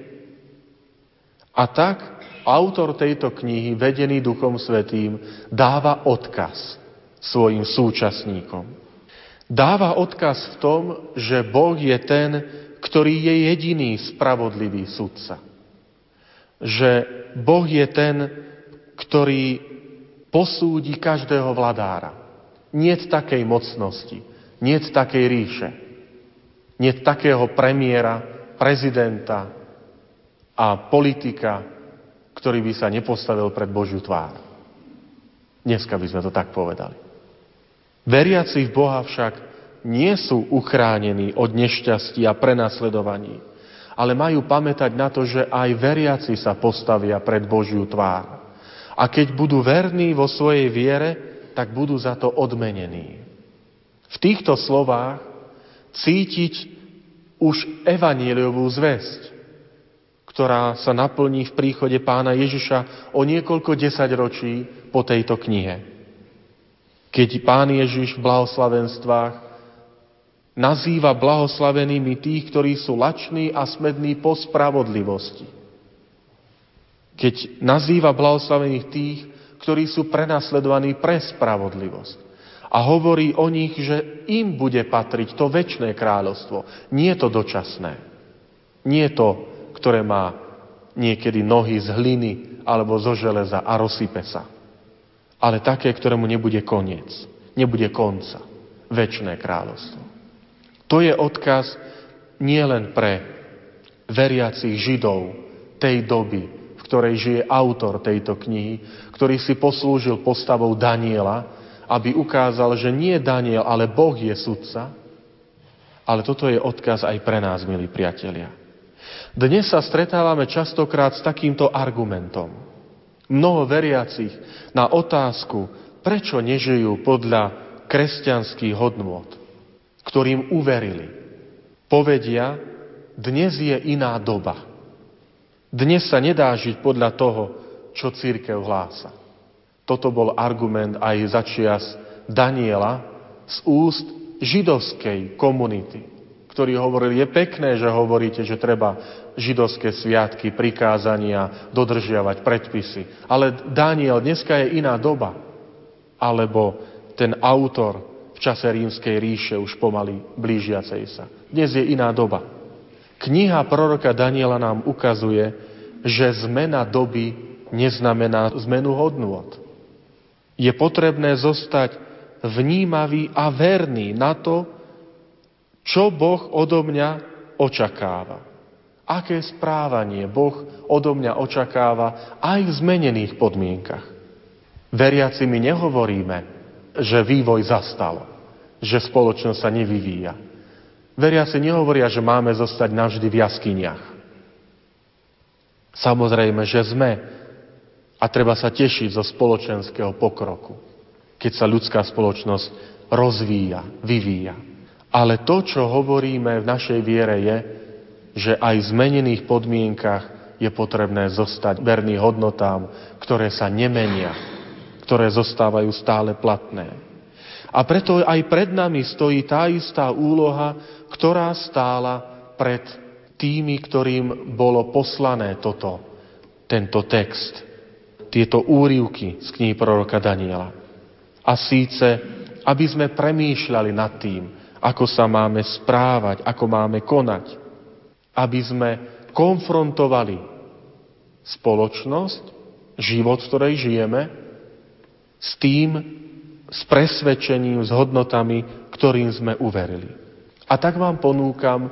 A tak autor tejto knihy, vedený Duchom Svetým, dáva odkaz svojim súčasníkom. Dáva odkaz v tom, že Boh je ten, ktorý je jediný spravodlivý sudca že Boh je ten, ktorý posúdi každého vladára. Nie takej mocnosti, nie takej ríše, nie takého premiéra, prezidenta a politika, ktorý by sa nepostavil pred Božiu tvár. Dneska by sme to tak povedali. Veriaci v Boha však nie sú uchránení od nešťastí a prenasledovaní ale majú pamätať na to, že aj veriaci sa postavia pred Božiu tvár. A keď budú verní vo svojej viere, tak budú za to odmenení. V týchto slovách cítiť už evaníliovú zväzť, ktorá sa naplní v príchode pána Ježiša o niekoľko desaťročí po tejto knihe. Keď pán Ježiš v blahoslavenstvách nazýva blahoslavenými tých, ktorí sú lační a smední po spravodlivosti. Keď nazýva blahoslavených tých, ktorí sú prenasledovaní pre spravodlivosť. A hovorí o nich, že im bude patriť to väčšné kráľovstvo. Nie to dočasné. Nie to, ktoré má niekedy nohy z hliny alebo zo železa a rozsype sa. Ale také, ktorému nebude koniec. Nebude konca. Väčšné kráľovstvo. To je odkaz nielen pre veriacich Židov tej doby, v ktorej žije autor tejto knihy, ktorý si poslúžil postavou Daniela, aby ukázal, že nie Daniel, ale Boh je sudca, ale toto je odkaz aj pre nás, milí priatelia. Dnes sa stretávame častokrát s takýmto argumentom. Mnoho veriacich na otázku, prečo nežijú podľa kresťanských hodnôt, ktorým uverili. Povedia, dnes je iná doba. Dnes sa nedá žiť podľa toho, čo církev hlása. Toto bol argument aj začias Daniela z úst židovskej komunity, ktorí hovorili, je pekné, že hovoríte, že treba židovské sviatky, prikázania, dodržiavať predpisy. Ale Daniel, dneska je iná doba. Alebo ten autor v čase rímskej ríše už pomaly blížiacej sa. Dnes je iná doba. Kniha proroka Daniela nám ukazuje, že zmena doby neznamená zmenu hodnôt. Je potrebné zostať vnímavý a verný na to, čo Boh odo mňa očakáva. Aké správanie Boh odo mňa očakáva aj v zmenených podmienkach. Veriaci my nehovoríme, že vývoj zastal, že spoločnosť sa nevyvíja. Veriaci nehovoria, že máme zostať navždy v jaskyniach. Samozrejme, že sme a treba sa tešiť zo spoločenského pokroku keď sa ľudská spoločnosť rozvíja, vyvíja. Ale to, čo hovoríme v našej viere, je, že aj v zmenených podmienkach je potrebné zostať verný hodnotám, ktoré sa nemenia, ktoré zostávajú stále platné. A preto aj pred nami stojí tá istá úloha, ktorá stála pred tými, ktorým bolo poslané toto, tento text, tieto úrivky z knihy proroka Daniela. A síce, aby sme premýšľali nad tým, ako sa máme správať, ako máme konať. Aby sme konfrontovali spoločnosť, život, v ktorej žijeme, s tým, s presvedčením, s hodnotami, ktorým sme uverili. A tak vám ponúkam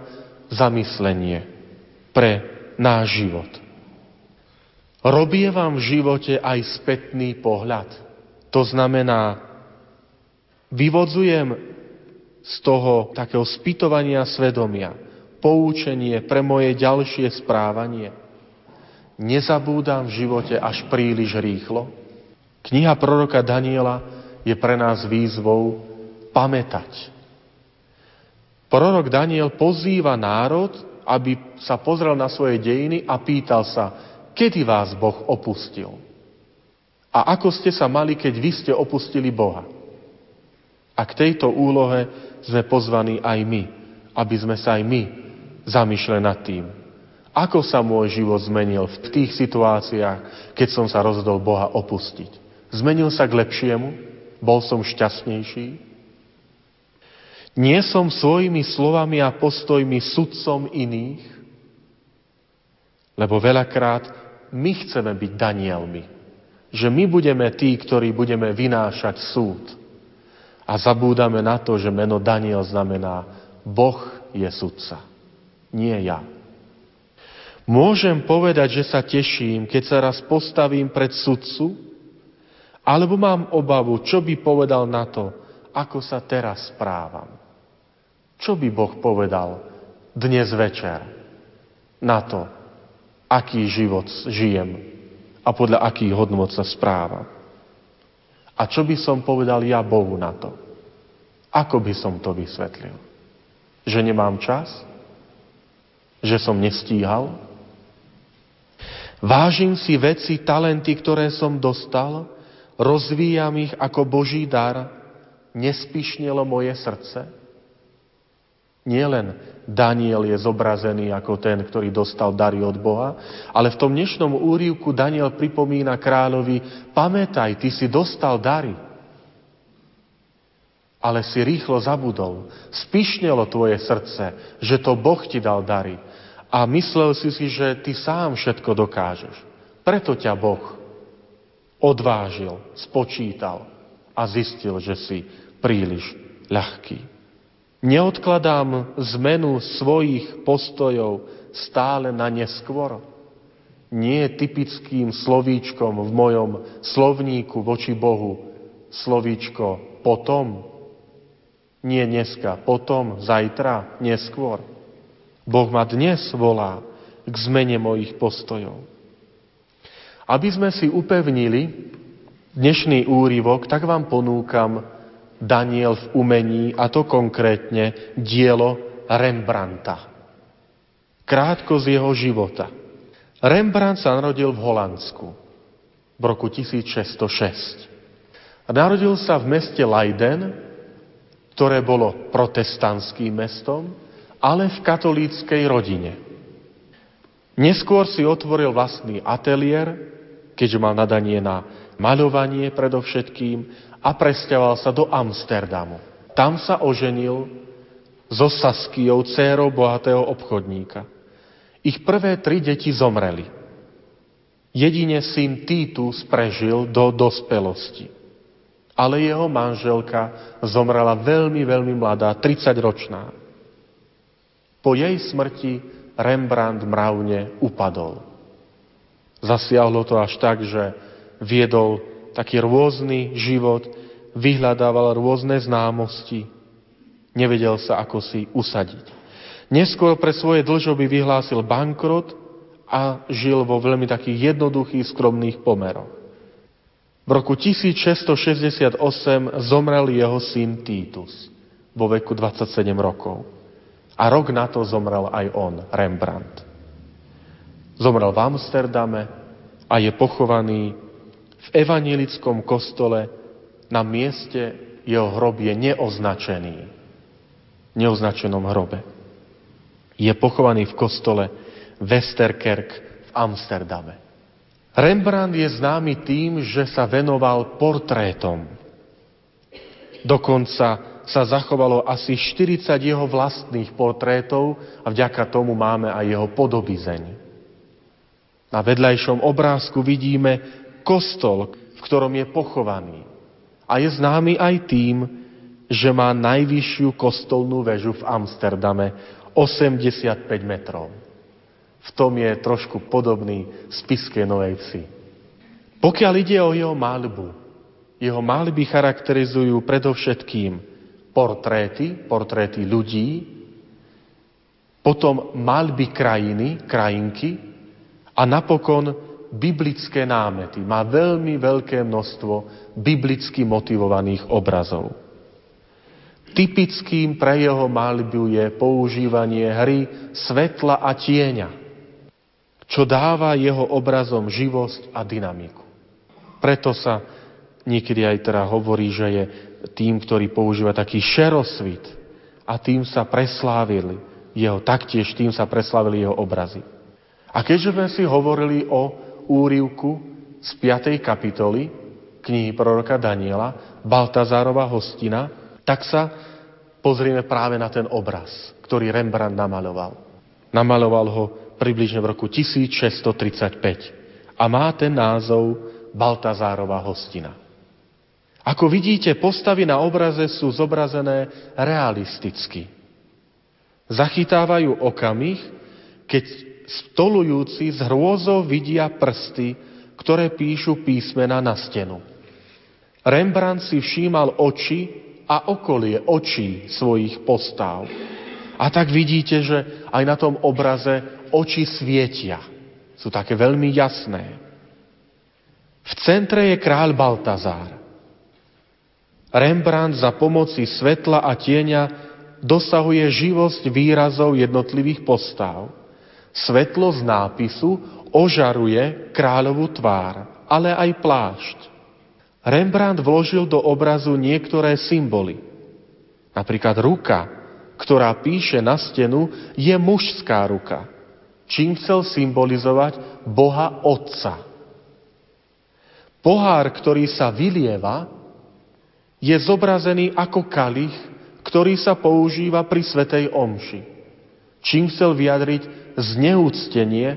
zamyslenie pre náš život. Robie vám v živote aj spätný pohľad. To znamená, vyvodzujem z toho takého spytovania svedomia poučenie pre moje ďalšie správanie. Nezabúdam v živote až príliš rýchlo. Kniha proroka Daniela je pre nás výzvou pamätať. Prorok Daniel pozýva národ, aby sa pozrel na svoje dejiny a pýtal sa, kedy vás Boh opustil. A ako ste sa mali, keď vy ste opustili Boha. A k tejto úlohe sme pozvaní aj my, aby sme sa aj my zamýšľali nad tým, ako sa môj život zmenil v tých situáciách, keď som sa rozhodol Boha opustiť. Zmenil sa k lepšiemu? Bol som šťastnejší? Nie som svojimi slovami a postojmi sudcom iných? Lebo veľakrát my chceme byť Danielmi. Že my budeme tí, ktorí budeme vynášať súd a zabúdame na to, že meno Daniel znamená Boh je sudca, nie ja. Môžem povedať, že sa teším, keď sa raz postavím pred sudcu, alebo mám obavu, čo by povedal na to, ako sa teraz správam. Čo by Boh povedal dnes večer na to, aký život žijem a podľa akých hodnot sa správam. A čo by som povedal ja Bohu na to? Ako by som to vysvetlil? Že nemám čas? Že som nestíhal? Vážim si veci, talenty, ktoré som dostal, rozvíjam ich ako Boží dar, nespišnelo moje srdce? Nielen Daniel je zobrazený ako ten, ktorý dostal dary od Boha, ale v tom dnešnom úrivku Daniel pripomína kráľovi, pamätaj, ty si dostal dary, ale si rýchlo zabudol. Spišnelo tvoje srdce, že to Boh ti dal dary. A myslel si si, že ty sám všetko dokážeš. Preto ťa Boh odvážil, spočítal a zistil, že si príliš ľahký. Neodkladám zmenu svojich postojov stále na neskôr. Nie typickým slovíčkom v mojom slovníku voči Bohu slovíčko potom. Nie dneska, potom, zajtra, neskôr. Boh ma dnes volá k zmene mojich postojov. Aby sme si upevnili dnešný úryvok, tak vám ponúkam Daniel v umení, a to konkrétne dielo Rembrandta. Krátko z jeho života. Rembrandt sa narodil v Holandsku v roku 1606. A narodil sa v meste Leiden, ktoré bolo protestantským mestom, ale v katolíckej rodine. Neskôr si otvoril vlastný ateliér, keďže mal nadanie na maľovanie predovšetkým a presťahoval sa do Amsterdamu. Tam sa oženil so Saskijou, dcérou bohatého obchodníka. Ich prvé tri deti zomreli. Jedine syn Titus prežil do dospelosti. Ale jeho manželka zomrela veľmi, veľmi mladá, 30-ročná. Po jej smrti Rembrandt mravne upadol. Zasiahlo to až tak, že viedol taký rôzny život, vyhľadával rôzne známosti, nevedel sa, ako si usadiť. Neskôr pre svoje dlžoby vyhlásil bankrot a žil vo veľmi takých jednoduchých, skromných pomeroch. V roku 1668 zomrel jeho syn Titus vo veku 27 rokov. A rok na to zomrel aj on, Rembrandt. Zomrel v Amsterdame a je pochovaný v evanielickom kostole na mieste jeho hrob je neoznačený. Neoznačenom hrobe. Je pochovaný v kostole Westerkerk v Amsterdame. Rembrandt je známy tým, že sa venoval portrétom. Dokonca sa zachovalo asi 40 jeho vlastných portrétov a vďaka tomu máme aj jeho podobizeň. Na vedľajšom obrázku vidíme kostol, v ktorom je pochovaný. A je známy aj tým, že má najvyššiu kostolnú väžu v Amsterdame 85 metrov v tom je trošku podobný spiske Novej Vsi. Pokiaľ ide o jeho malbu, jeho malby charakterizujú predovšetkým portréty, portréty ľudí, potom malby krajiny, krajinky a napokon biblické námety. Má veľmi veľké množstvo biblicky motivovaných obrazov. Typickým pre jeho malbu je používanie hry svetla a tieňa čo dáva jeho obrazom živosť a dynamiku. Preto sa niekedy aj teda hovorí, že je tým, ktorý používa taký šerosvit a tým sa preslávili jeho, taktiež tým sa preslávili jeho obrazy. A keďže sme si hovorili o úrivku z 5. kapitoly knihy proroka Daniela, Baltazárova hostina, tak sa pozrieme práve na ten obraz, ktorý Rembrandt namaloval. Namaloval ho približne v roku 1635 a má ten názov Baltazárova hostina. Ako vidíte, postavy na obraze sú zobrazené realisticky. Zachytávajú okamih, keď stolujúci z hrôzou vidia prsty, ktoré píšu písmena na stenu. Rembrandt si všímal oči a okolie očí svojich postáv. A tak vidíte, že aj na tom obraze oči svietia. Sú také veľmi jasné. V centre je kráľ Baltazár. Rembrandt za pomoci svetla a tieňa dosahuje živosť výrazov jednotlivých postáv. Svetlo z nápisu ožaruje kráľovú tvár, ale aj plášť. Rembrandt vložil do obrazu niektoré symboly. Napríklad ruka, ktorá píše na stenu, je mužská ruka čím chcel symbolizovať Boha Otca. Pohár, ktorý sa vylieva, je zobrazený ako kalich, ktorý sa používa pri Svetej Omši. Čím chcel vyjadriť zneúctenie,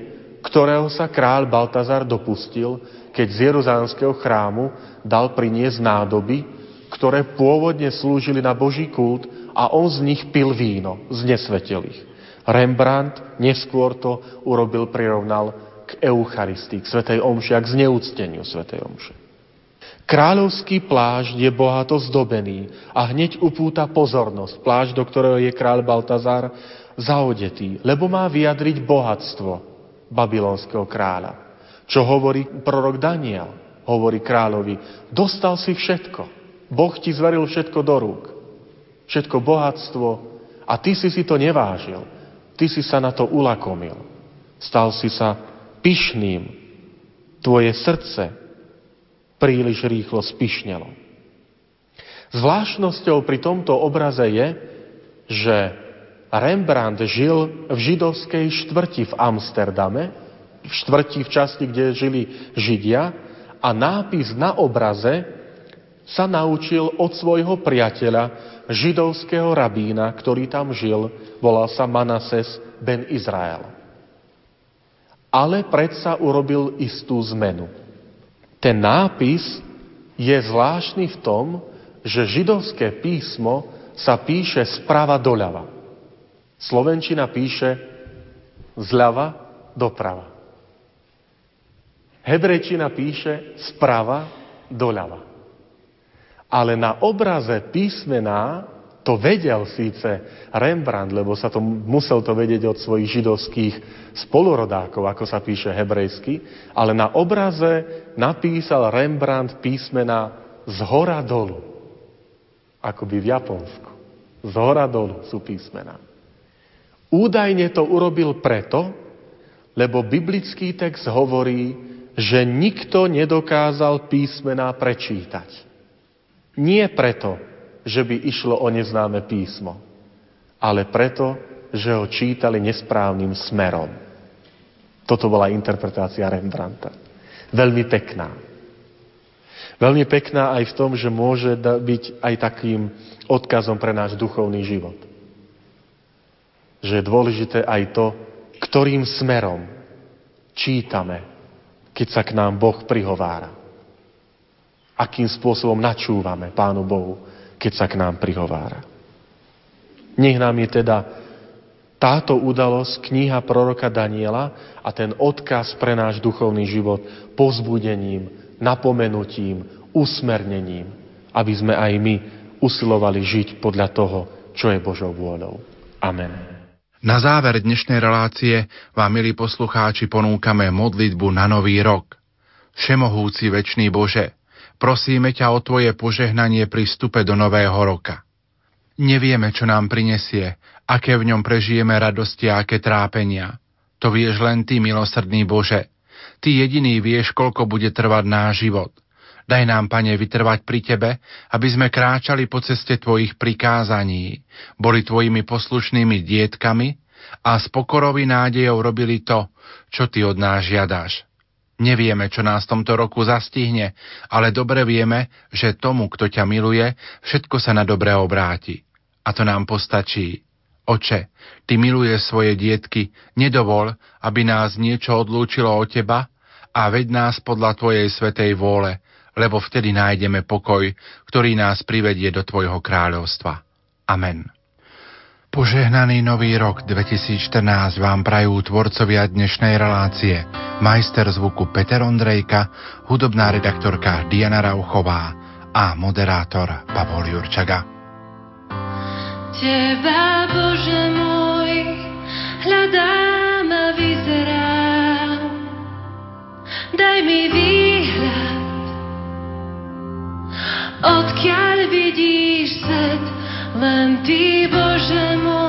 ktorého sa kráľ Baltazar dopustil, keď z Jeruzánskeho chrámu dal priniesť nádoby, ktoré pôvodne slúžili na Boží kult a on z nich pil víno, znesvetil ich. Rembrandt neskôr to urobil, prirovnal k Eucharistii, k Svetej Omši a k zneúcteniu Svetej Omše. Kráľovský plášť je bohato zdobený a hneď upúta pozornosť. Plášť, do ktorého je kráľ Baltazar zaodetý, lebo má vyjadriť bohatstvo babylonského kráľa. Čo hovorí prorok Daniel? Hovorí kráľovi, dostal si všetko. Boh ti zveril všetko do rúk. Všetko bohatstvo a ty si si to nevážil. Ty si sa na to ulakomil. Stal si sa pyšným. Tvoje srdce príliš rýchlo spišnelo. Zvláštnosťou pri tomto obraze je, že Rembrandt žil v židovskej štvrti v Amsterdame, v štvrti v časti, kde žili Židia a nápis na obraze sa naučil od svojho priateľa, židovského rabína, ktorý tam žil, volal sa Manases ben Izrael. Ale predsa urobil istú zmenu. Ten nápis je zvláštny v tom, že židovské písmo sa píše sprava doľava. Slovenčina píše zľava doprava. Hebrejčina píše sprava doľava. Ale na obraze písmená to vedel síce Rembrandt, lebo sa to, musel to vedieť od svojich židovských spolurodákov, ako sa píše hebrejsky, ale na obraze napísal Rembrandt písmena z hora dolu. Akoby v Japonsku. Z hora dolu sú písmená. Údajne to urobil preto, lebo biblický text hovorí, že nikto nedokázal písmená prečítať. Nie preto, že by išlo o neznáme písmo, ale preto, že ho čítali nesprávnym smerom. Toto bola interpretácia Rembrandta. Veľmi pekná. Veľmi pekná aj v tom, že môže byť aj takým odkazom pre náš duchovný život. Že je dôležité aj to, ktorým smerom čítame keď sa k nám Boh prihovára. Akým spôsobom načúvame Pánu Bohu, keď sa k nám prihovára. Nech nám je teda táto udalosť, kniha proroka Daniela a ten odkaz pre náš duchovný život pozbudením, napomenutím, usmernením, aby sme aj my usilovali žiť podľa toho, čo je Božou vôľou. Amen. Na záver dnešnej relácie vám, milí poslucháči, ponúkame modlitbu na nový rok. Všemohúci večný Bože, prosíme ťa o Tvoje požehnanie pri vstupe do nového roka. Nevieme, čo nám prinesie, aké v ňom prežijeme radosti a aké trápenia. To vieš len Ty, milosrdný Bože. Ty jediný vieš, koľko bude trvať náš život – Daj nám, Pane, vytrvať pri Tebe, aby sme kráčali po ceste Tvojich prikázaní, boli Tvojimi poslušnými dietkami a s pokorovi nádejou robili to, čo Ty od nás žiadaš. Nevieme, čo nás tomto roku zastihne, ale dobre vieme, že tomu, kto ťa miluje, všetko sa na dobre obráti. A to nám postačí. Oče, Ty miluje svoje dietky, nedovol, aby nás niečo odlúčilo od Teba a veď nás podľa Tvojej svetej vôle, lebo vtedy nájdeme pokoj, ktorý nás privedie do Tvojho kráľovstva. Amen. Požehnaný nový rok 2014 vám prajú tvorcovia dnešnej relácie majster zvuku Peter Ondrejka, hudobná redaktorka Diana Rauchová a moderátor Pavol Jurčaga. Teba, Bože môj, hľadám a vyzerám. Daj mi výhľad len Ty, Bože môj.